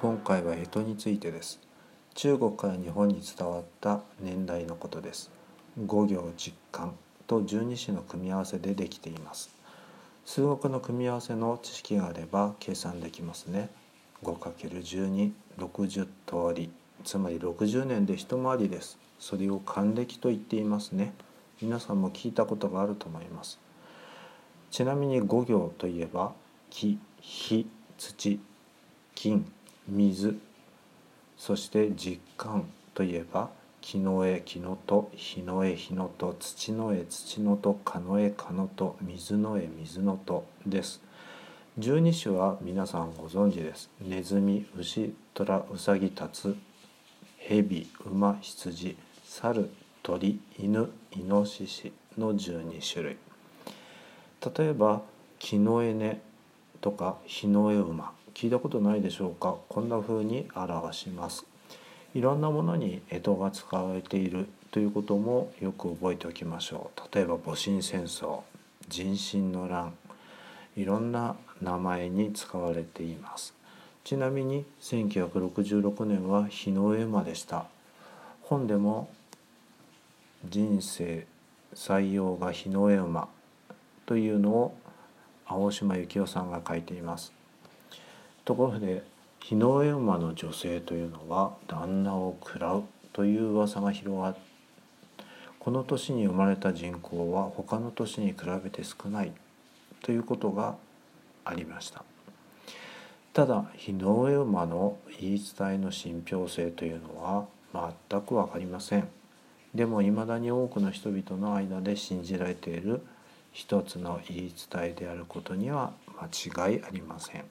今回は干支についてです。中国から日本に伝わった年代のことです。五行実感と十二支の組み合わせでできています。数学の組み合わせの知識があれば計算できますね。5×1260 通り。つまり60年で一回りです。それを還暦と言っていますね。皆さんも聞いたことがあると思います。ちなみに五行といえば木火土金。水そして実感といえば木の絵木のと火の絵火のと土の絵土のと蚊の絵蚊のと水の絵水のとです。十二種は皆さんご存知です。ネズミ牛虎うさぎタツ蛇馬羊猿鳥犬イノシシの12種類。例えば木の絵ねとか日の絵馬。聞いたことないでしょうか？こんな風に表します。いろんなものに江戸が使われているということもよく覚えておきましょう。例えば戊辰戦争人心の乱いろんな名前に使われています。ちなみに1966年は日の絵馬でした。本でも人生採用が日の絵馬というのを青島幸男さんが書いています。ところで日の絵馬の女性というのは旦那を食らうという噂が広がっこの年に生まれた。人口は他の年に比べて少ないということがありました。ただ日の上馬の言い伝えの信憑性というのは全く分かりません。でもいまだに多くの人々の間で信じられている一つの言い伝えであることには間違いありません。